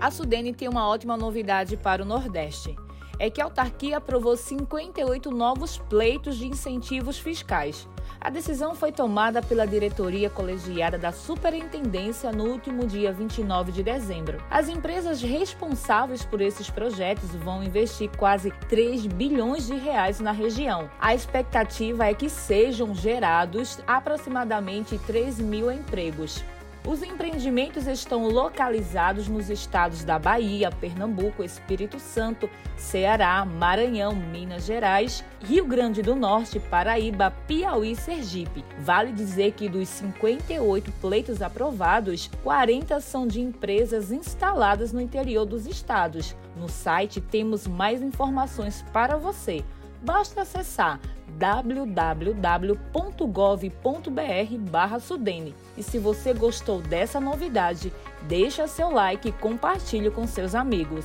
A Sudene tem uma ótima novidade para o Nordeste. É que a autarquia aprovou 58 novos pleitos de incentivos fiscais. A decisão foi tomada pela diretoria colegiada da Superintendência no último dia 29 de dezembro. As empresas responsáveis por esses projetos vão investir quase 3 bilhões de reais na região. A expectativa é que sejam gerados aproximadamente 3 mil empregos. Os empreendimentos estão localizados nos estados da Bahia, Pernambuco, Espírito Santo, Ceará, Maranhão, Minas Gerais, Rio Grande do Norte, Paraíba, Piauí e Sergipe. Vale dizer que dos 58 pleitos aprovados, 40 são de empresas instaladas no interior dos estados. No site temos mais informações para você. Basta acessar www.gov.br/sudene. E se você gostou dessa novidade, deixa seu like e compartilhe com seus amigos.